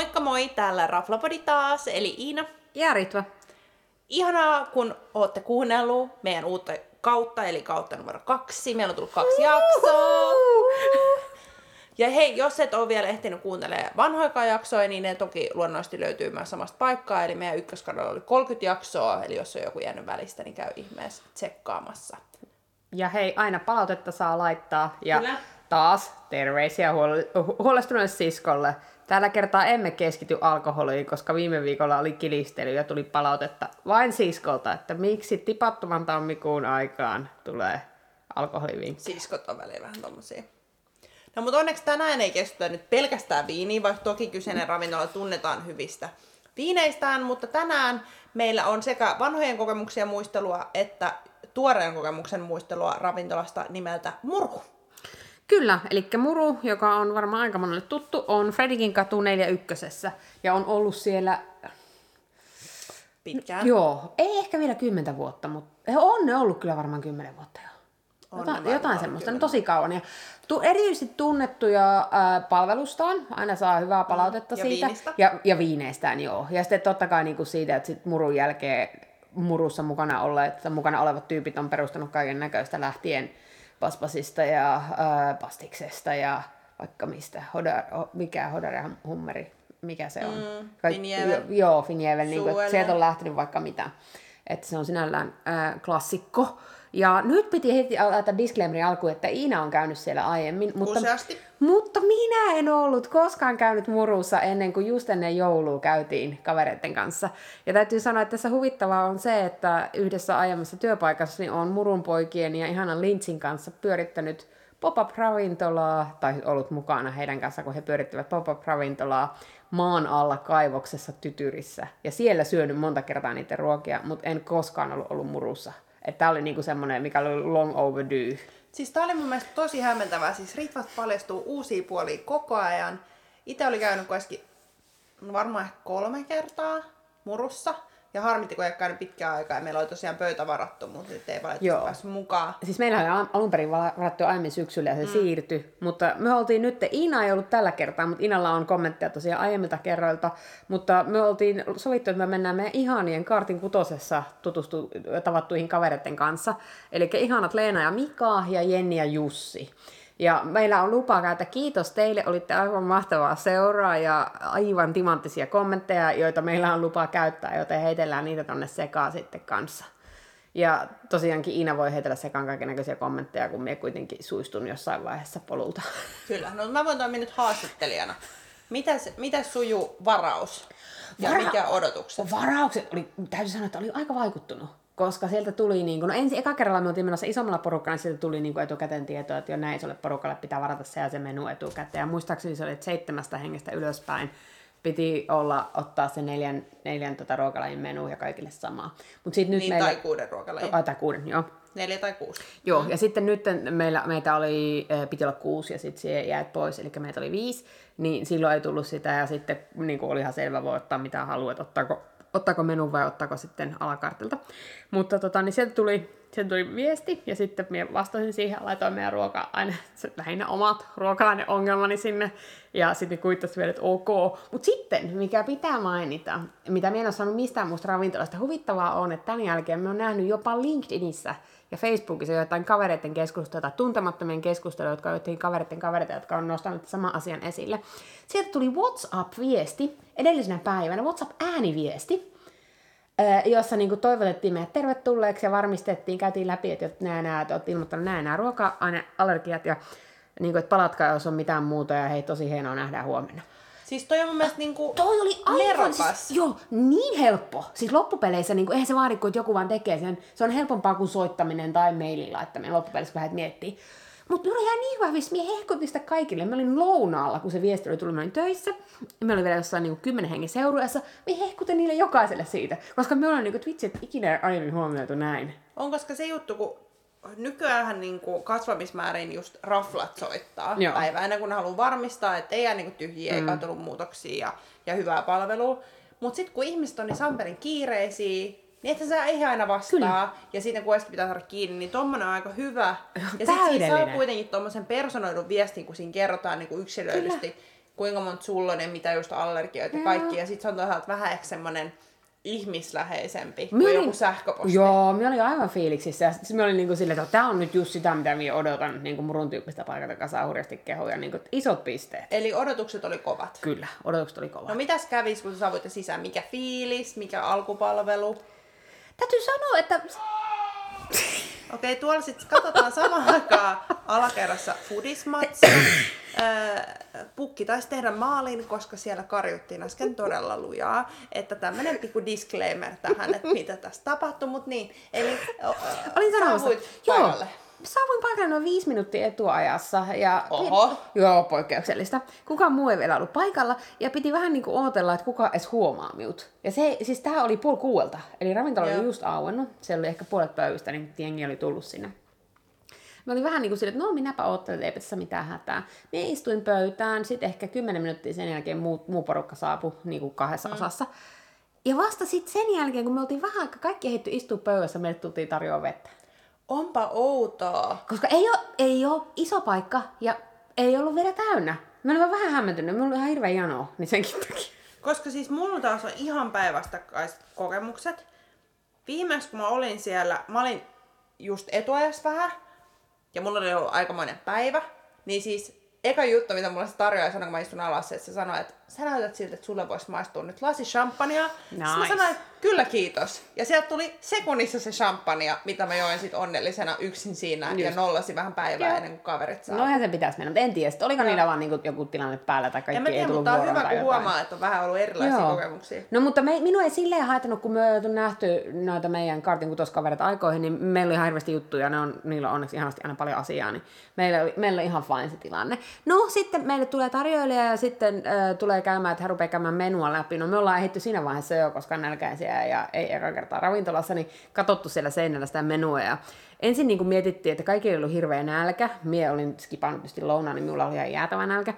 Moikka moi, täällä Raflapodi taas, eli Iina. Ja Ritva. Ihanaa, kun olette kuunnellut meidän uutta kautta, eli kautta numero kaksi. Meillä on tullut kaksi jaksoa. Ja hei, jos et ole vielä ehtinyt kuuntelemaan vanhoikaa jaksoja, niin ne toki luonnollisesti löytyy myös samasta paikkaa. Eli meidän ykköskaudella oli 30 jaksoa, eli jos on joku jäänyt välistä, niin käy ihmeessä tsekkaamassa. Ja hei, aina palautetta saa laittaa. Ja Kyllä. taas terveisiä huole- huolestuneelle siskolle. Tällä kertaa emme keskity alkoholiin, koska viime viikolla oli kilistely ja tuli palautetta vain siskolta, että miksi tipattoman tammikuun aikaan tulee alkoholivinkki. Siskot on väliin vähän tommosia. No mutta onneksi tänään ei keskitytä nyt pelkästään viiniin, vaikka toki kyseinen ravintola tunnetaan hyvistä viineistään, mutta tänään meillä on sekä vanhojen kokemuksia muistelua että tuoreen kokemuksen muistelua ravintolasta nimeltä Murku. Kyllä, eli Muru, joka on varmaan aika monelle tuttu, on Fredikin katu 41 ja on ollut siellä, Pitkään. joo, ei ehkä vielä kymmentä vuotta, mutta on ne ollut kyllä varmaan kymmenen vuotta jo. On Jotain, semmoista, kyllä. no tosi kauan. Ja tu, erityisesti tunnettuja ää, palvelustaan, aina saa hyvää palautetta ja siitä. viinistä. Ja, ja viineistään, joo. Ja sitten totta kai niinku siitä, että sit murun jälkeen murussa mukana olleet, mukana olevat tyypit on perustanut kaiken näköistä lähtien paspasista ja ää, pastiksesta ja vaikka mistä, hodar, ho, mikä hodar hummeri, mikä se on. Mm, Kaik- Finjevel. jo- Joo, Finjevel, niin kuin, sieltä on lähtenyt vaikka mitä. Että se on sinällään ää, klassikko. Ja nyt piti heti laittaa disclaimerin alkuun, että Iina on käynyt siellä aiemmin. Mutta, Useasti. mutta minä en ollut koskaan käynyt murussa ennen kuin just ennen joulua käytiin kavereiden kanssa. Ja täytyy sanoa, että tässä huvittavaa on se, että yhdessä aiemmassa työpaikassa niin on murun poikien ja ihanan Lintsin kanssa pyörittänyt pop-up-ravintolaa, tai ollut mukana heidän kanssa, kun he pyörittivät pop-up-ravintolaa maan alla kaivoksessa Tytyrissä. Ja siellä syönyt monta kertaa niitä ruokia, mutta en koskaan ollut ollut murussa. Että tämä oli niinku semmoinen, mikä oli long overdue. Siis tää oli mun mielestä tosi hämmentävää. Siis Ritvat paljastuu uusia puolia koko ajan. Itse oli käynyt kuitenkin varmaan kolme kertaa murussa. Ja harmitti, kun ei ole käynyt pitkään aikaa ja meillä oli tosiaan pöytä varattu, mutta nyt ei valitettavasti Joo. päässyt mukaan. Siis meillä oli al- alun perin varattu aiemmin syksyllä ja se mm. siirtyi, mutta me oltiin nyt, Iina ei ollut tällä kertaa, mutta Inalla on kommentteja tosiaan aiemmilta kerroilta, mutta me oltiin sovittu, että me mennään meidän ihanien kartin kutosessa tutustu, tavattuihin kavereiden kanssa, eli ihanat Leena ja Mika ja Jenni ja Jussi. Ja meillä on lupa käyttää kiitos teille, olitte aivan mahtavaa seuraa ja aivan timanttisia kommentteja, joita meillä on lupa käyttää, joten heitellään niitä tonne sekaan sitten kanssa. Ja tosiaankin Iina voi heitellä sekaan kaikenlaisia kommentteja, kun me kuitenkin suistun jossain vaiheessa polulta. Kyllä, no mä voin toimia nyt haastattelijana. Mitäs, mitäs sujuu varaus? Ja Vara- mikä odotukset? Varaukset oli, täytyy sanoa, että oli aika vaikuttunut. Koska sieltä tuli, niin kuin, no ensin eka kerralla me oltiin menossa isommalla porukalla, niin sieltä tuli niin kuin etukäteen tietoa, että jo näin isolle porukalle pitää varata se ja se menu etukäteen. Ja muistaakseni se oli, että seitsemästä hengestä ylöspäin piti olla, ottaa se neljän, neljän tota, ruokalajin menu ja kaikille sama. Mut sit nyt Niin, meillä... tai kuuden ruokalajin. Ai, tai kuuden, joo. Neljä tai kuusi. Joo, ja sitten nyt meillä, meitä oli, piti olla kuusi ja sitten se jäät pois, eli meitä oli viisi, niin silloin ei tullut sitä ja sitten niin kuin oli ihan selvä, voi ottaa mitä haluat, ottaako, ottaako menu vai ottaako sitten alakartilta. Mutta tota, niin sieltä tuli, sieltä tuli viesti ja sitten minä vastasin siihen, laitoin meidän ruoka aina, lähinnä omat ruokalainen ongelmani sinne ja sitten kuittasi vielä, että ok. Mutta sitten, mikä pitää mainita, mitä minä en ole saanut mistään muusta ravintolasta, huvittavaa on, että tämän jälkeen me on nähnyt jopa LinkedInissä ja Facebookissa jotain kavereiden keskusteluja tai tuntemattomien keskusteluja, jotka on kavereiden kavereita, jotka on nostanut saman asian esille. Sieltä tuli WhatsApp-viesti edellisenä päivänä, WhatsApp-ääniviesti, ää, jossa niin kuin toivotettiin meidät tervetulleeksi ja varmistettiin, käytiin läpi, että nämä, nämä, että olet ilmoittanut nämä, nämä ruoka-aineallergiat ja niin kuin, että palatkaa, jos on mitään muuta ja hei, tosi hienoa nähdään huomenna. Siis toi on mun mielestä niinku Toi oli aivan siis, joo, niin helppo. Siis loppupeleissä, niin kuin, eihän se vaadi, kun joku vaan tekee sen. Se on helpompaa kuin soittaminen tai mailin laittaminen loppupeleissä, kun lähdet miettimään. Mutta minulla ihan niin hyvä viesti, minä hehkutin sitä kaikille. Mä olin lounaalla, kun se viesti oli tullut, mä olin töissä. Mä olin vielä jossain niin kymmenen hengen seurueessa. Minä hehkutin niille jokaiselle siitä. Koska me ollaan niin kuin, vitsi, että ikinä aiemmin huomioitu näin. On, koska se juttu, kun nykyään niin kasvamismäärin just raflat soittaa Joo. päivänä, kun ne haluaa varmistaa, että ei jää niin tyhjiä, mm. eikä tullut muutoksia ja, ja hyvää palvelua. Mutta sitten kun ihmiset on niin samperin kiireisiä, niin että sä ei aina vastaa. Kyllä. Ja sitten kun pitää saada kiinni, niin tommonen on aika hyvä. Ja sitten siinä saa kuitenkin tommosen personoidun viestin, kun siinä kerrotaan niin yksilöidysti, kuinka monta sulla on ja mitä just allergioita ja kaikki. Ja sit se on toisaalta vähän ehkä semmonen ihmisläheisempi kuin olin- joku sähköposti. Joo, minä olin aivan fiiliksissä. Ja sitten minä olin niinku silleen, että tämä on nyt just sitä, mitä minä odotan niinku murun tyyppistä paikalta, joka saa hurjasti kehoja. Niinku, että isot pisteet. Eli odotukset oli kovat. Kyllä, odotukset oli kova. No mitäs kävis, kun sä saavuitte sisään? Mikä fiilis? Mikä alkupalvelu? Täytyy sanoa, että Okei, tuolla sitten katsotaan samaan aikaan alakerrassa Foodismatsa. Öö, Pukki taisi tehdä maalin, koska siellä karjuttiin äsken todella lujaa. Että tämmönen pikku disclaimer tähän, että mitä tässä tapahtui. Mut niin, eli olin sanomassa, joo, paikalle. Saavuin paikalle noin viisi minuuttia etuajassa. Ja Oho. Joo, poikkeuksellista. Kukaan muu ei vielä ollut paikalla ja piti vähän niin kuin ootella, että kuka edes huomaa minut. Ja se, siis tämä oli puoli kuuelta, eli ravintola Joo. oli just auennut. Siellä oli ehkä puolet pöydistä, niin jengi oli tullut sinne. Mä olin vähän niin kuin sille, että no minäpä oottelen, eipä tässä mitään hätää. Minä istuin pöytään, sitten ehkä 10 minuuttia sen jälkeen muu, muu porukka saapui niin kuin kahdessa mm. osassa. Ja vasta sitten sen jälkeen, kun me oltiin vähän aikaa kaikki heitty istua pöydässä, meille tultiin tarjoa vettä. Onpa outoa. Koska ei ole, ei ole iso paikka ja ei ollut vielä täynnä. Mä olin vaan vähän hämmentynyt, mulla oli ihan hirveä jano, niin senkin takia. Koska siis mulla taas on ihan päinvastakaiset kokemukset. Viimeksi kun mä olin siellä, mä olin just etuajassa vähän, ja mulla oli ollut aikamoinen päivä, niin siis eka juttu, mitä mulle se tarjoaa, sanoi, kun mä istun alas, että se sanoi, että sä näytät siltä, että sulle voisi maistua nyt lasi champagnea. Nice. mä Nice. sanoin, että kyllä kiitos. Ja sieltä tuli sekunnissa se champagnea, mitä mä join sit onnellisena yksin siinä ja Just. nollasin vähän päivää Joo. ennen kuin kaverit saa. No eihän se pitäisi mennä, mutta en tiedä, sitten oliko niillä vaan niinku joku tilanne päällä tai en kaikki mä ei tiedä, tullut mutta on hyvä, kun huomaa, että on vähän ollut erilaisia Joo. kokemuksia. No mutta me, minua ei silleen haitannut, kun me on nähty noita meidän kartin kutoskaverit aikoihin, niin meillä oli ihan hirveästi juttuja, ne on, niillä on onneksi ihanasti aina paljon asiaa, niin meillä oli, meillä oli ihan fine se tilanne. No sitten meille tulee tarjoilija ja sitten äh, tulee käymään, että hän rupeaa käymään menua läpi. No me ollaan ehditty siinä vaiheessa jo, koska on nälkäisiä ja ei eka kertaa ravintolassa, niin katsottu siellä seinällä sitä menua ja Ensin niin mietittiin, että kaikilla oli ollut hirveä nälkä. Mie olin skipannut tietysti lounaan, niin minulla oli ihan jäätävä nälkä.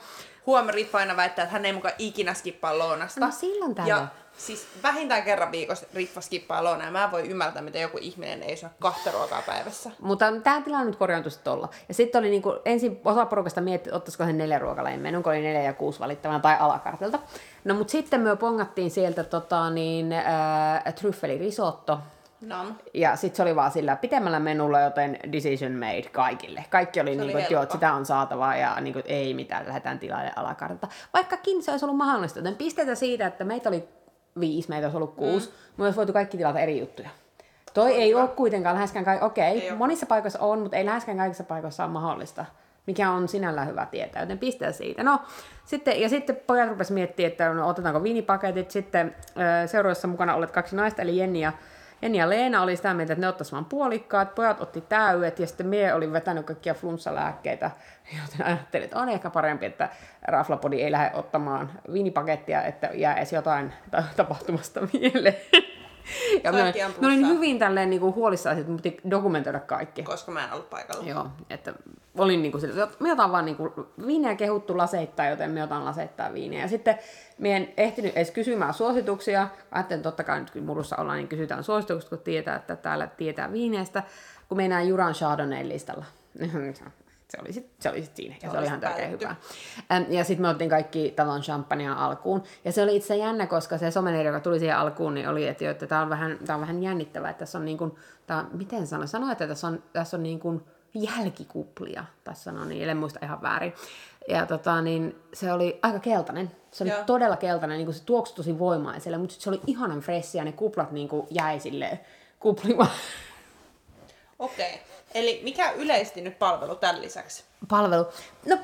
Huomenna Riffa aina väittää, että hän ei mukaan ikinä skippaa lounasta. No silloin tällöin. Ja siis vähintään kerran viikossa Riffa skippaa lounaa. Ja mä en voi ymmärtää, miten joku ihminen ei syö kahta ruokaa päivässä. Mutta tämä tilanne nyt korjaantui sitten tuolla. Ja sitten oli niinku, ensin osa porukasta mietti, että ottaisiko he neljä ruokalajin menun, kun oli neljä ja kuusi valittavana tai alakartilta. No mutta sitten me pongattiin sieltä tota, niin, äh, tryffelirisotto. Nam. Ja sitten se oli vaan sillä pitemmällä menulla, joten decision made kaikille. Kaikki oli, oli niinku, että, joo, sitä on saatava ja niinku, että ei mitään, lähdetään tilalle alakartilta. Vaikkakin se olisi ollut mahdollista, joten pisteitä siitä, että meitä oli viisi, meitä olisi ollut kuusi, mm. me olisi voitu kaikki tilata eri juttuja. Toi ei ole kuitenkaan läheskään kaikki, okei, Ei okay, monissa paikoissa on, mutta ei läheskään kaikissa paikoissa ole mahdollista, mikä on sinällään hyvä tietää, joten pisteitä siitä. No, sitten, ja sitten pojat rupesivat miettimään, että no, otetaanko viinipaketit, sitten seuraavassa mukana olet kaksi naista, eli Jenni ja Jenni ja Leena oli sitä mieltä, että ne ottaisivat vaan puolikkaat, pojat otti täydet ja sitten mie olin vetänyt kaikkia flunssalääkkeitä, joten ajattelin, että on ehkä parempi, että Raflapodi ei lähde ottamaan viinipakettia, että jää edes jotain ta- tapahtumasta mieleen. Ja mä, mä olin hyvin tälleen niinku huolissaan, että piti dokumentoida kaikki. Koska mä en ollut paikalla. Joo, että olin niinku sillä, että me otan vaan niinku viiniä kehuttu laseittain, joten me otan laseittain viiniä. Ja sitten me en ehtinyt edes kysymään suosituksia. Ajattelin, että totta kai nyt kun murussa ollaan, niin kysytään suositukset, kun tietää, että täällä tietää viineistä. Kun me enää Juran Chardonnay listalla. Se oli sitten se oli sit siinä, ja se oli oli ihan törkeä päätetty. hyvä. Äm, Ja sitten me otettiin kaikki talon champagnea alkuun. Ja se oli itse jännä, koska se sommelier, joka tuli siihen alkuun, niin oli, että, että tämä on vähän, tää on vähän jännittävää, että tässä on niin kuin, tää, miten sanoin, sanoin, että tässä on, tässä on niin kuin jälkikuplia, tai sanoi niin, en muista ihan väärin. Ja tota, niin se oli aika keltainen. Se oli Joo. todella keltainen, niin kuin se tuoksui tosi voimaiselle, mutta se oli ihanan fressiä ja ne kuplat niin kuin jäi silleen kuplimaan. Okei. Eli mikä yleisesti nyt palvelu tämän lisäksi? Palvelu. No,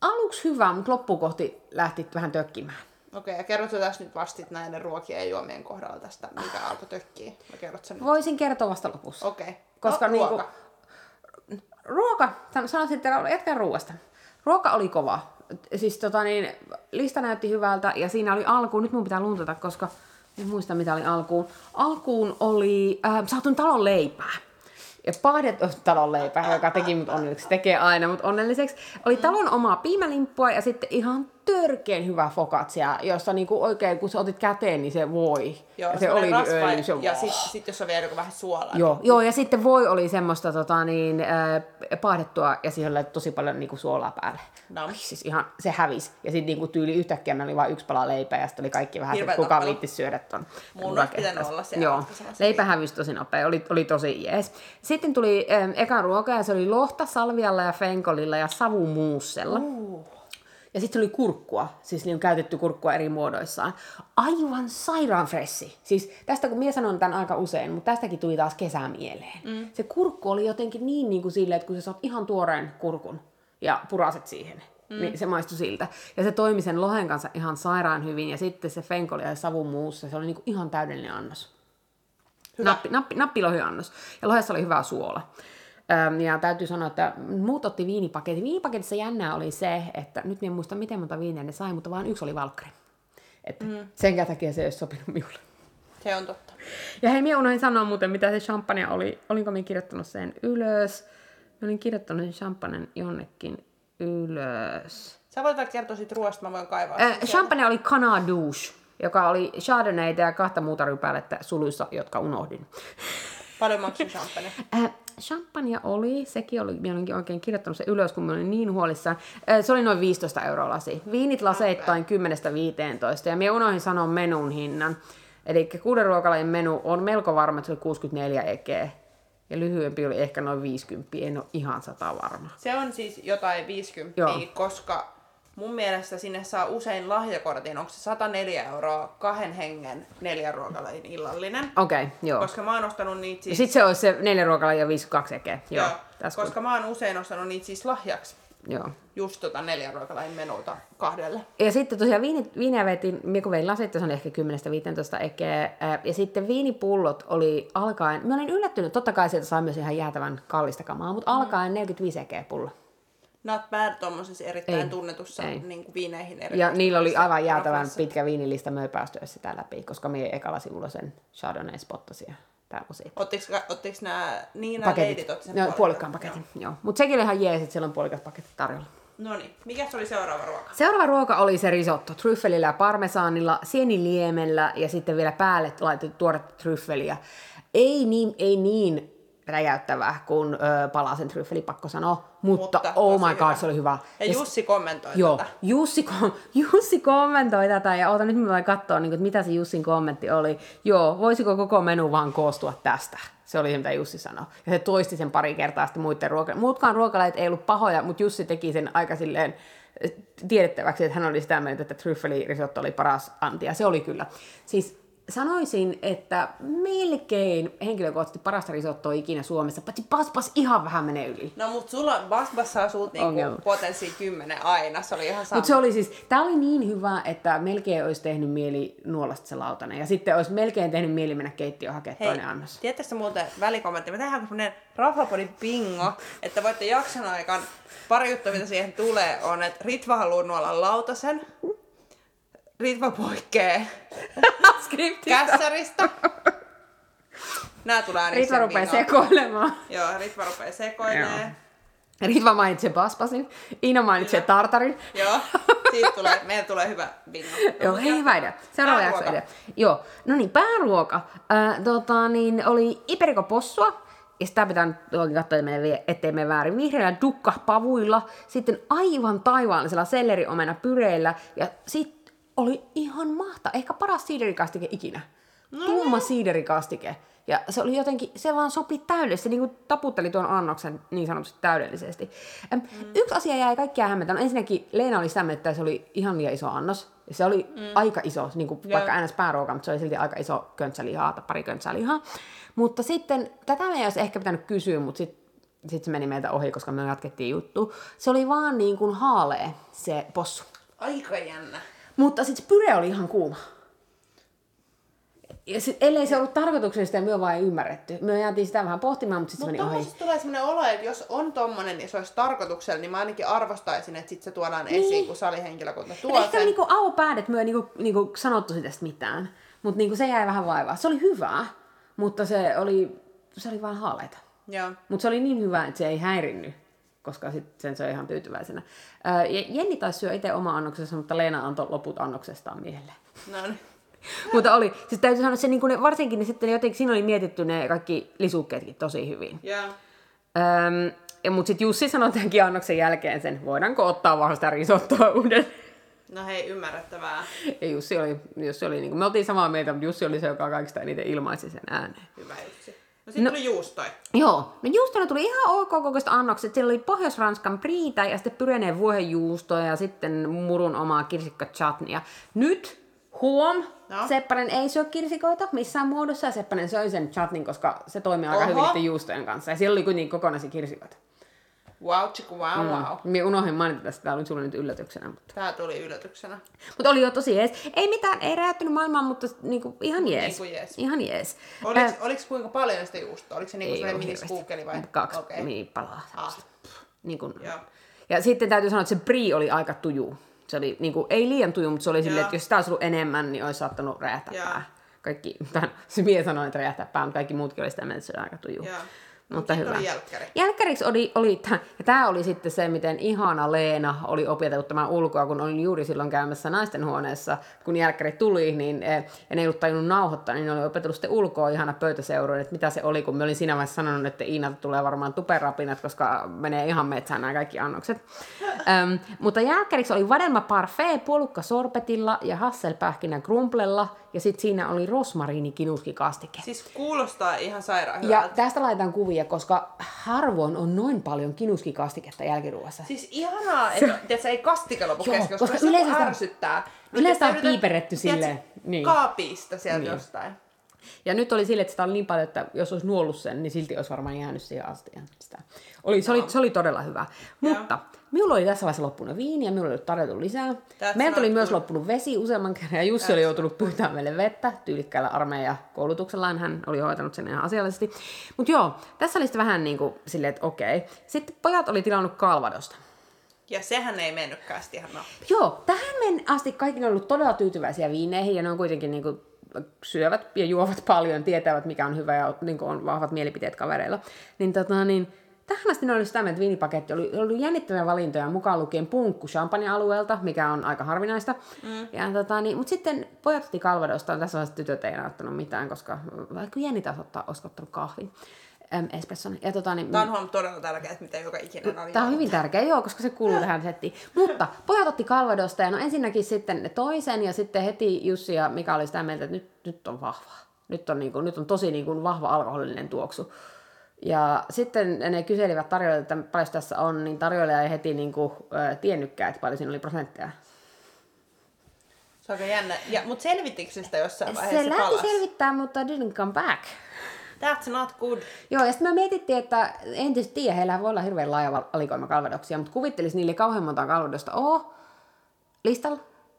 aluksi hyvä, mutta loppukohti lähti vähän tökkimään. Okei, ja kerrotko tässä nyt vastit näiden ruokien ja juomien kohdalla tästä, mikä alkoi tökkiä? Vai kerrot sen nyt? Voisin kertoa vasta lopussa. Okei. Koska no, niinku- ruoka. Ruoka, san- sanoisin, että jatkaa ruoasta. Ruoka oli kova. Siis tota niin, lista näytti hyvältä ja siinä oli alkuun, nyt mun pitää luntata, koska en muista mitä oli alkuun. Alkuun oli äh, saatun talon leipää. Ja pahdet talon leipää, joka teki mut onnelliseksi, tekee aina mut onnelliseksi. Oli talon omaa piimälimppua ja sitten ihan törkeen hyvä focaccia, jossa niinku oikein kun sä otit käteen, niin se voi. Joo, ja se oliviöljy, rasva, se ja sitten sit, jos on vielä joku vähän suolaa. Joo, joo, ja sitten voi oli semmoista tota, niin, äh, paahdettua ja siihen oli tosi paljon niinku, suolaa päälle. Nam. Ai, siis ihan, se hävisi. Ja sitten niinku, tyyli yhtäkkiä meillä oli vain yksi pala leipää ja sitten oli kaikki vähän, että kuka viitti syödä ton. Mun olisi pitänyt olla siellä Joo, leipä hävisi tosi nopea, oli, oli tosi jees. Sitten tuli ähm, eka ruoka ja se oli lohta salvialla ja fenkolilla ja savumuussella. Uh. Ja sitten oli kurkkua, siis niin käytetty kurkkua eri muodoissaan. Aivan sairaan fressi. Siis tästä kun minä sanon tämän aika usein, mutta tästäkin tuli taas kesä mieleen. Mm. Se kurkku oli jotenkin niin, niin kuin silleen, että kun sä saat ihan tuoreen kurkun ja puraset siihen, mm. niin se maistui siltä. Ja se toimi sen lohen kanssa ihan sairaan hyvin. Ja sitten se fenkoli ja savumuussa, se oli niin kuin ihan täydellinen annos. Hyvä. Nappi, nappi, nappilohjannos. Ja lohessa oli hyvä suola. Öm, ja täytyy sanoa, että muut otti viinipaketin. Viinipaketissa jännää oli se, että nyt minä en muista miten monta viiniä ne sai, mutta vain yksi oli valkkari. Että mm. Sen takia se ei olisi sopinut minulle. Se on totta. Ja hei, minä unohdin sanoa muuten, mitä se champagne oli. Olinko minä kirjoittanut sen ylös? Minä olin kirjoittanut sen champagnen jonnekin ylös. Sä voit vaikka kertoa siitä ruoasta, mä voin kaivaa. Äh, champagne oli Cana Douche, joka oli chardonnayta ja kahta muuta rypälettä suluissa, jotka unohdin. Paljon maksoi champagne. Äh, champagne oli, sekin oli, minä olinkin oikein kirjoittanut sen ylös, kun minä olin niin huolissaan. Se oli noin 15 euroa lasi. Viinit laseittain 10-15 ja minä unohdin sanoa menun hinnan. Eli kuuden ruokalajin menu on melko varma, että se oli 64 ekeä. Ja lyhyempi oli ehkä noin 50, en ole ihan sata varma. Se on siis jotain 50, Joo. koska mun mielestä sinne saa usein lahjakortin. Onko se 104 euroa kahden hengen neljän ruokalajin illallinen? Okei, okay, joo. Koska mä oon ostanut niitä Ja siis... sitten se olisi se neljä ruokalajia ja 52 ekeä. Joo, Joo, koska mä oon usein ostanut niitä siis lahjaksi. Joo. Just tota neljän ruokalajin menulta kahdelle. Ja sitten tosiaan viini, viiniä vetin, kun vein lasit, se on ehkä 10-15 ekeä. Ja sitten viinipullot oli alkaen, mä olin yllättynyt, totta kai sieltä sai myös ihan jäätävän kallista kamaa, mutta alkaen 45 ekeä pullo. Not bad tommosessa erittäin Ei, tunnetussa ei. Niin kuin viineihin Ja erikoistuneissa niillä oli aivan jäätävän pitkä viinilista, me ei päästy sitä läpi, koska me ekalla sivulla sen Chardonnay spottasi ja tää osi. Ottiks, ottiks nää Niina Paketit. leidit otti sen No, puolikkaan paketin, joo. Mutta sekin ihan jees, että siellä on puolikas paketti tarjolla. No niin, mikä oli seuraava ruoka? Seuraava ruoka oli se risotto, tryffelillä ja parmesaanilla, sieniliemellä ja sitten vielä päälle laitettu tuoretta tryffeliä. Ei niin, ei niin räjäyttävää kuin ö, palasen tryffeli, pakko sanoa, mutta, Mutta oh my god, hyvä. se oli hyvä. Ja s- Jussi kommentoi Joo, tätä. Jussi, kom- Jussi kommentoi tätä ja oota nyt mä voin katsoa, niin kuin, mitä se Jussin kommentti oli. Joo, voisiko koko menu vaan koostua tästä? Se oli se, mitä Jussi sanoi. Ja se toisti sen pari kertaa sitten muiden ruoka- Muutkaan ruokalajit ei ollut pahoja, mutta Jussi teki sen aika silleen eh, tiedettäväksi, että hän oli sitä mieltä, että tryffelirisotto oli paras anti. Ja se oli kyllä. Siis sanoisin, että melkein henkilökohtaisesti parasta risottoa ikinä Suomessa, paitsi paspas ihan vähän menee yli. No mut sulla Basbas saa sulta niinku potenssi 10 aina, se oli ihan sama. Mutta se oli siis, tää oli niin hyvä, että melkein olisi tehnyt mieli nuolasta se lautanen. Ja sitten olisi melkein tehnyt mieli mennä keittiöön hakemaan Hei, toinen annos. tiedättekö muuten välikommentti? Me tehdään semmonen Raflapodin bingo, että voitte jakson aikaan, pari juttua mitä siihen tulee, on, että Ritva haluaa nuolla lautasen, Ritva poikkee kässäristä. Nää tulee aina Ritva rupeaa sekoilemaan. Joo, Ritva rupeaa sekoilemaan. Ritva mainitsee paspasin, Iina mainitsee tartarin. Joo, siitä tulee, meillä tulee hyvä bingo. Joo, hei, hyvä idea. Seuraava jakso idea. Joo, no niin, pääruoka. Äh, tota, niin, oli Iperiko possua. Ja sitä pitää nyt oikein katsoa, että me ei- ettei me väärin. Vihreillä dukkapavuilla, sitten aivan taivaallisella selleriomena pyreillä. Ja sitten oli ihan mahta, ehkä paras siiderikastike ikinä. No Tumma siiderikastike. Ja se oli jotenkin, se vaan sopi täydellisesti, se niin taputteli tuon annoksen niin sanotusti täydellisesti. Mm. Yksi asia jäi kaikkia hämmentämään. Ensinnäkin Leena oli sitä että se oli ihan liian iso annos. Ja se oli mm. aika iso, niin kuin vaikka äänes pääruoka, mutta se oli silti aika iso köntsälihaa tai pari köntsälihaa. Mutta sitten, tätä me ei olisi ehkä pitänyt kysyä, mutta sitten sit se meni meiltä ohi, koska me jatkettiin juttu. Se oli vaan niin kuin haalee se possu. Aika jännä. Mutta sitten pyre oli ihan kuuma. Ja sit, ellei se ollut tarkoituksellista, me vaan ei ymmärretty. Me jäätiin sitä vähän pohtimaan, mutta sitten se Mutta meni ohi. tuommoisesta tulee sellainen olo, että jos on tommonen ja se olisi tarkoituksella, niin mä ainakin arvostaisin, että sit se tuodaan esiin, kun salihenkilökunta tuo Ehkä sen. niinku avopäädet me ei niinku, niinku sanottu siitä mitään. Mutta niinku se jäi vähän vaivaa. Se oli hyvää, mutta se oli, se oli vaan haaleita. Mutta se oli niin hyvä, että se ei häirinnyt koska sit sen söi ihan tyytyväisenä. Ää, Jenni taisi syödä itse oma annoksensa, mutta Leena antoi loput annoksestaan miehelle. No niin. mutta oli, siis täytyy sanoa, että se, niin ne, varsinkin ne, sitten jotenkin, siinä oli mietitty ne kaikki lisukkeetkin tosi hyvin. Joo. Öm, ja, sitten Jussi sanoi tämänkin annoksen jälkeen sen, voidaanko ottaa vaan sitä risottoa uuden. No hei, ymmärrettävää. Ja Jussi oli, Jussi oli niin kuin, me oltiin samaa mieltä, mutta Jussi oli se, joka kaikista eniten ilmaisi sen ääneen. Hyvä Jussi. No sitten no, tuli juustoi. Joo, no juustona tuli ihan ok kokoiset annokset. Siellä oli Pohjois-Ranskan priitä ja sitten pyreeneen vuohenjuustoa ja sitten murun omaa kirsikka chutneya. Nyt Huom, no. Seppänen ei syö kirsikoita missään muodossa ja Seppänen söi sen chutnin, koska se toimii aika Oho. hyvin juustojen kanssa. Ja siellä oli kuitenkin kokonaisia kirsikoita. Wow, chiku, wow, mm. wow. Minä unohdin mainita tästä, tämä oli sulle nyt yllätyksenä. Mutta... Tämä tuli yllätyksenä. Mutta oli jo tosi jees. Ei mitään, ei räjäyttänyt maailmaan, mutta niinku, ihan jees. Niinku jees. Ihan jees. Oliko, äh, oliko kuinka paljon sitä juustoa? Oliko se niinku sellainen miniskuukkeli vai? Kaksi okay. niin palaa. Ah. Niin kun... Ja sitten täytyy sanoa, että se brie oli aika tuju. Se oli niin kuin, ei liian tuju, mutta se oli silleen, että jos sitä olisi ollut enemmän, niin olisi saattanut räjähtää pää. Kaikki, tämän, se mies sanoi, että räjähtää pää, mutta kaikki muutkin oli sitä mieltä, että se oli aika tuju. Joo. Mutta hyvä. Oli jälkkäri. Jälkkäriksi oli, oli ja tämä oli sitten se, miten ihana Leena oli opetellut tämän ulkoa, kun olin juuri silloin käymässä naisten huoneessa, kun jälkkäri tuli, niin eh, ne ei ollut tajunnut nauhoittaa, niin oli opetellut sitten ulkoa ihana pöytäseuroin, että mitä se oli, kun me olin siinä vaiheessa sanonut, että Iina tulee varmaan tuperapinat, koska menee ihan metsään nämä kaikki annokset. Öm, mutta jälkkäriksi oli vadelma parfait puolukka sorpetilla ja hasselpähkinä grumplella, ja sitten siinä oli rosmariini kinuskikastike. Siis kuulostaa ihan sairaan hyvältä. Ja tästä laitan kuvia, koska harvoin on noin paljon kinuskikastiketta jälkiruoassa. Siis ihanaa, että se ei kastike lopu kesken, koska, koska yleensä ärsyttää. Yleensä on piiperetty silleen. Niin. Kaapista sieltä niin. jostain. Ja nyt oli sille, että sitä oli niin paljon, että jos olisi nuollut sen, niin silti olisi varmaan jäänyt siihen asti. Sitä. Oli, se, oli, se oli todella hyvä. Mutta minulla oli tässä vaiheessa loppunut viini ja minulla oli tarjottu lisää. That's Meiltä oli myös loppunut vesi useamman kerran ja Jussi That's oli joutunut pyytämään meille vettä tyylikkäällä armeija koulutuksellaan. Hän oli hoitanut sen ihan asiallisesti. Mutta joo, tässä oli sitten vähän niin kuin silleen, että okei. Sitten pojat oli tilannut kalvadosta. Ja sehän ei mennytkään ihan nappiin. Joo, tähän men asti kaikki on ollut todella tyytyväisiä viineihin ja ne on kuitenkin niin kuin syövät ja juovat paljon, tietävät mikä on hyvä ja niin on vahvat mielipiteet kavereilla. Niin, tota, niin tähän asti ne oli sitä että viinipaketti oli, oli jännittäviä valintoja, mukaan lukien punkku champagne-alueelta, mikä on aika harvinaista. Mm. Ja, tota, niin, mutta sitten pojat otti Calvadosta, tässä vaiheessa tytöt ei ottanut mitään, koska vaikka jännitä ottaa, olisiko ottanut kahvin äm, espresson. Ja tota, niin, Tämä on todella tärkeää, että mitä joka ikinä on. Tämä on hyvin tärkeä, joo, koska se kuuluu tähän settiin. Mutta pojat otti Calvadosta ja no ensinnäkin sitten toisen ja sitten heti Jussi ja Mika oli sitä mieltä, että nyt, nyt on vahva. Nyt on, niin kuin, nyt on tosi niin kuin, vahva alkoholillinen tuoksu. Ja sitten ne kyselivät tarjoilijoilta, että paljon tässä on, niin tarjoilija ei heti niin kuin, äh, tiennytkään, että paljon siinä oli prosentteja. Se on aika jännä. Ja, mutta selvittikö se sitä jossain vaiheessa Se lähti selvittää, mutta didn't come back. That's not good. Joo, ja sitten me mietittiin, että en tietysti tiedä, heillä voi olla hirveän laaja valikoima kalvedoksia, mutta kuvittelisi niille kauhean monta kalvedosta oo listalla.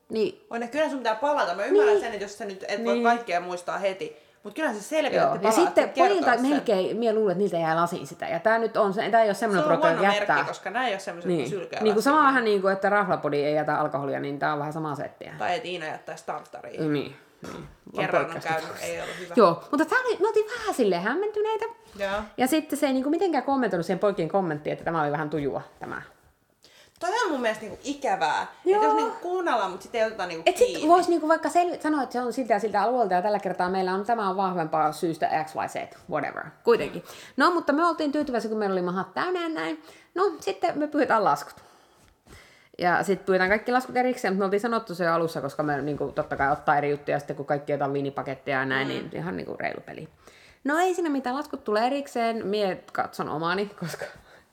Niin. On, kyllä sun pitää palata. Mä ymmärrän niin. sen, että jos sä nyt et niin. voi kaikkea muistaa heti. Mutta kyllä se selviää, että Ja sitten pojilta melkein, minä luulen, että niiltä jää lasiin sitä. Ja tämä nyt on, se, tämä ei ole semmoinen pro, joka jättää. Merkki, koska nämä ei ole semmoisia, niin. sylkää niin kuin sama vähän niin kuin, että raflapodi ei jätä alkoholia, niin tämä on vähän sama settiä. Tai että Iina jättää startaria. Niin. niin. Kerran on käynyt, ei ollut hyvä. Joo, mutta tämä oli, me oltiin vähän silleen hämmentyneitä. Joo. Ja sitten se ei niin mitenkään kommentoinut siihen poikien kommenttiin, että tämä oli vähän tujua tämä Toi on mun mielestä niinku ikävää. Että jos niinku kuunnellaan, mutta sitten ei oteta niinku Et kiinni. sit vois niinku vaikka sel- sanoa, että se on siltä ja siltä alueelta ja tällä kertaa meillä on tämä on vahvempaa syystä X, Y, Z, whatever. Kuitenkin. No, mutta me oltiin tyytyväisiä, kun meillä oli mahat täynnä näin. No, sitten me pyydetään laskut. Ja sitten pyydetään kaikki laskut erikseen, mutta me oltiin sanottu se jo alussa, koska me niin kuin, totta kai ottaa eri juttuja sitten, kun kaikki jotain viinipaketteja ja näin, mm. niin ihan niin kuin reilu peli. No ei siinä mitään, laskut tulee erikseen, mie katson omani, koska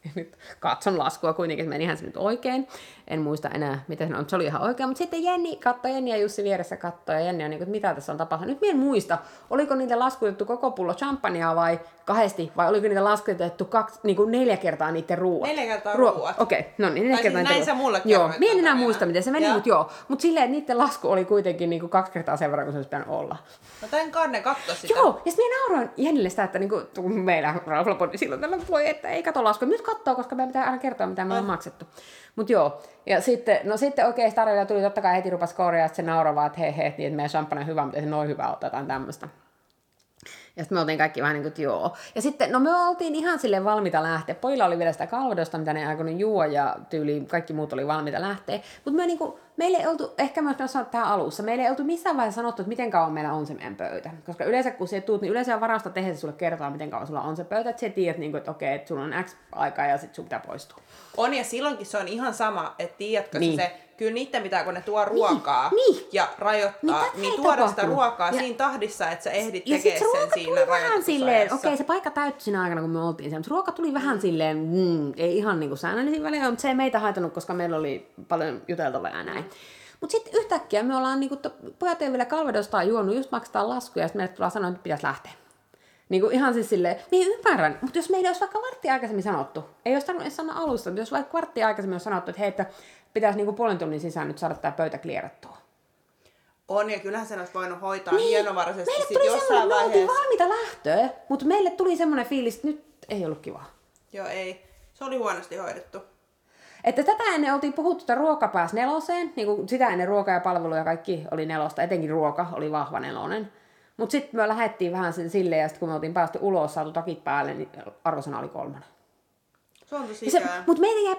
nyt katson laskua kuitenkin, että menihän se nyt oikein. En muista enää, miten se on, se oli ihan oikein. Mutta sitten Jenni katsoi, Jenni ja Jussi vieressä katsoi, ja Jenni on niin kuin, että mitä tässä on tapahtunut. Nyt en muista, oliko niitä laskutettu koko pullo champagnea vai kahdesti, vai oliko niitä laskutettu kaksi, niin kuin neljä kertaa niiden ruuat? Neljä kertaa ruuat. ruuat. Okei, okay. no niin, neljä tai kertaa siis näin sä mulle Joo, minä en enää muista, miten se meni, mutta joo. Mutta silleen, että niiden lasku oli kuitenkin niin kuin kaksi kertaa sen verran, kuin se olisi pitänyt olla. No tämän kanne katso sitä. Joo, ja sitten minä nauroin Jennille sitä, että niin kuin, meillä Raflapodi silloin tällä voi, että ei kato lasku. Nyt katsoo, koska me pitää aina kertoa, mitä me on maksettu. Mutta joo, ja sitten, no sitten oikein tarjolla tuli totta kai heti rupas korjaa, että se nauravaa, että hei hei, niin, että meidän champagne on hyvä, mutta ei se noin hyvä ottaa jotain tämmöistä. Ja sitten me oltiin kaikki vähän niin kuin, että joo. Ja sitten, no me oltiin ihan sille valmiita lähteä. Pojilla oli vielä sitä kalvodosta, mitä ne aikonut juo, ja tyyli kaikki muut oli valmiita lähteä. Mutta me niinku, meille ei oltu, ehkä mä sanoin tähän alussa, meille ei oltu missään vaiheessa sanottu, että miten kauan meillä on se meidän pöytä. Koska yleensä kun se tuut, niin yleensä varasta tehdä sulle kertoa, miten kauan sulla on se pöytä, että sä tiedät, niin kuin, että okei, että sulla on X aikaa ja sitten sun pitää poistua. On ja silloinkin se on ihan sama, että tiedätkö Niin. niin. se, kyllä niiden pitää, kun ne tuo ruokaa niin. ja rajoittaa, Niin niin, tuoda sitä ruokaa Ja- siinä tahdissa, että sä ehdit Ja tekemään sen siinä vähän silleen, okei se paikka täyttyi siinä aikana, kun me oltiin siellä, mutta ruoka tuli vähän silleen, mm, ei ihan niin kuin säännöllisin välein, mutta se ei meitä haitannut, koska meillä oli paljon juteltavaa ja näin. Mutta sitten yhtäkkiä me ollaan, niinku, pojat ei vielä kalvedosta juonut, just maksetaan laskuja, ja sitten meille tullaan sanoa, että pitäisi lähteä. Niinku ihan siis silleen, niin ymmärrän, mutta jos meillä olisi vaikka vartti aikaisemmin sanottu, ei olisi tarvinnut edes sanoa alusta, mutta jos vaikka vartti aikaisemmin olisi sanottu, että hei, että pitäisi niinku puolen tunnin sisään nyt saada tämä pöytä klierattua. On ja kyllähän sen olisi voinut hoitaa niin. hienovaraisesti Meille tuli jossain semmoinen, me oltiin vaiheessa. valmiita lähtöä, mutta meille tuli semmoinen fiilis, että nyt ei ollut kivaa. Joo ei, se oli huonosti hoidettu. Että tätä ennen oltiin puhuttu, että ruoka pääsi neloseen, niin kuin sitä ennen ruoka ja palvelu ja kaikki oli nelosta, etenkin ruoka oli vahva nelonen. Mutta sitten me lähdettiin vähän sen silleen, ja sitten kun me oltiin päästy ulos, saatu takit päälle, niin arvosana oli kolmonen. Se on tosi mutta meillä jäi,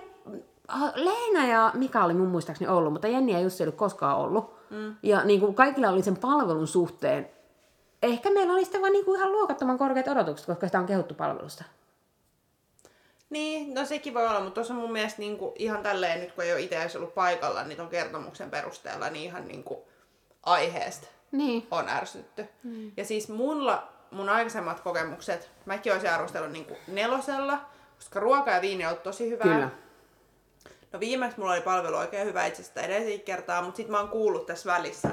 Leena ja Mika oli mun muistaakseni ollut, mutta Jenni ja Jussi ei ollut koskaan ollut. Mm. Ja niin kuin kaikilla oli sen palvelun suhteen, ehkä meillä oli sitten vaan niin kuin ihan luokattoman korkeat odotukset, koska sitä on kehuttu palvelusta. Niin, no sekin voi olla, mutta tuossa on mun mielestä niinku, ihan tälleen, nyt kun ei ole itse edes ollut paikalla, niin ton kertomuksen perusteella niin ihan niinku, aiheesta Niin. on ärsytty. Mm. Ja siis mulla, mun aikaisemmat kokemukset, mäkin olisin arvostellut niinku nelosella, koska ruoka ja viini on ollut tosi hyvää. Kyllä. No viimeksi mulla oli palvelu oikein hyvä itse asiassa edellisellä kertaa, mutta sit mä oon kuullut tässä välissä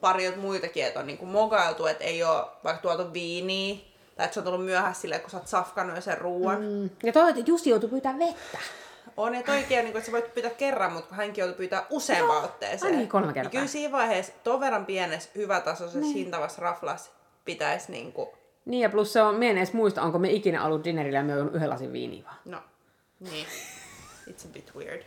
pari muitakin, että on niinku mokailtu, että ei ole vaikka tuotu viiniä, tai että se on tullut myöhässä silleen, kun sä oot safkannut jo sen ruoan. Mm. Ja toi, että Jussi joutui pyytää vettä. On, että oikein, niin kuin, että sä voit pyytää kerran, mutta kun hänkin joutui pyytää useampaan otteeseen. niin, kolme kertaa. Niin kyllä siinä vaiheessa ton verran pienessä, hyvätasoisessa, niin. hintavassa raflassa pitäisi niin kuin, Niin ja plus se on, mie en edes muista, onko me ikinä ollut dinnerillä ja me on yhden lasin viiniä vaan. no, niin. It's a bit weird.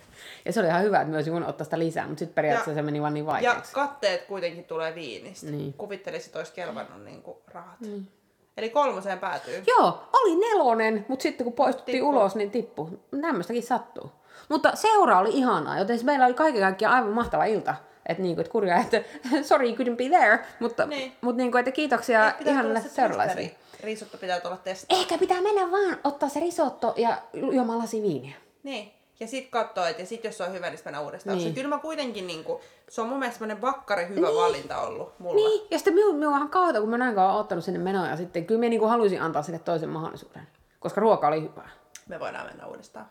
Ja se oli ihan hyvä, että myös voinut ottaa sitä lisää, mutta sitten periaatteessa Ja- se meni vaan niin Ja vaikeaksi. katteet kuitenkin tulee viinistä. Niin. Kuvittelisit, että olisi kelvannut niin kuin rahat. Niin. Eli kolmoseen päätyy. Joo, oli nelonen, mutta sitten kun poistuttiin Tippu. ulos, niin tippu. Tämmöistäkin sattuu. Mutta seura oli ihanaa, joten meillä oli kaiken kaikkiaan aivan mahtava ilta. Että niinku, et kurjaa, että sorry you couldn't be there, mutta, Niin. mutta niinku, että kiitoksia tulla se seuralaisille. Risotto pitää tulla testata. Ehkä pitää mennä vaan ottaa se risotto ja juomaan lasi viiniä. Niin. Ja sit katsoo, että ja sit jos se on hyvä, niin sit mennään uudestaan. Niin. Niin. Kyllä mä kuitenkin, niin kuin, se on mun mielestä semmonen vakkari hyvä niin. valinta ollut mulla. Niin, ja sitten minua, minua vähän kautta, kun mä näin kauan ottanut sinne menoa ja sitten kyllä minä niinku haluaisin antaa sille toisen mahdollisuuden. Koska ruoka oli hyvää. Me voidaan mennä uudestaan.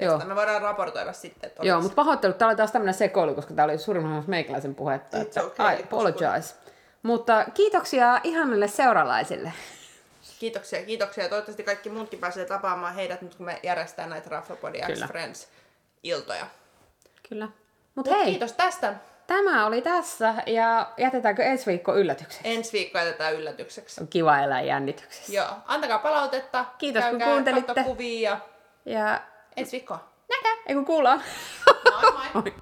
Joo. Me voidaan raportoida sitten, että Joo, mutta pahoittelut, tää oli taas tämmönen sekoilu, koska tää oli suurimman osa meikäläisen puhetta. It's Että okay, I apologize. Mutta kiitoksia ihanille seuralaisille. Kiitoksia, kiitoksia. Toivottavasti kaikki muutkin pääsee tapaamaan heidät nyt, kun me järjestetään näitä Raflapodi X Kyllä. Friends iltoja. Kyllä. Mut Mut hei, Kiitos tästä. tämä oli tässä ja jätetäänkö ensi viikko yllätykseksi? Ensi viikko jätetään yllätykseksi. On kiva elää jännityksessä. Joo, antakaa palautetta. Kiitos, kun käykää kuuntelitte. katso kuvia ja Ja ensi viikkoa. nähdään, ei kun kuullaan. Moi moi! Moi.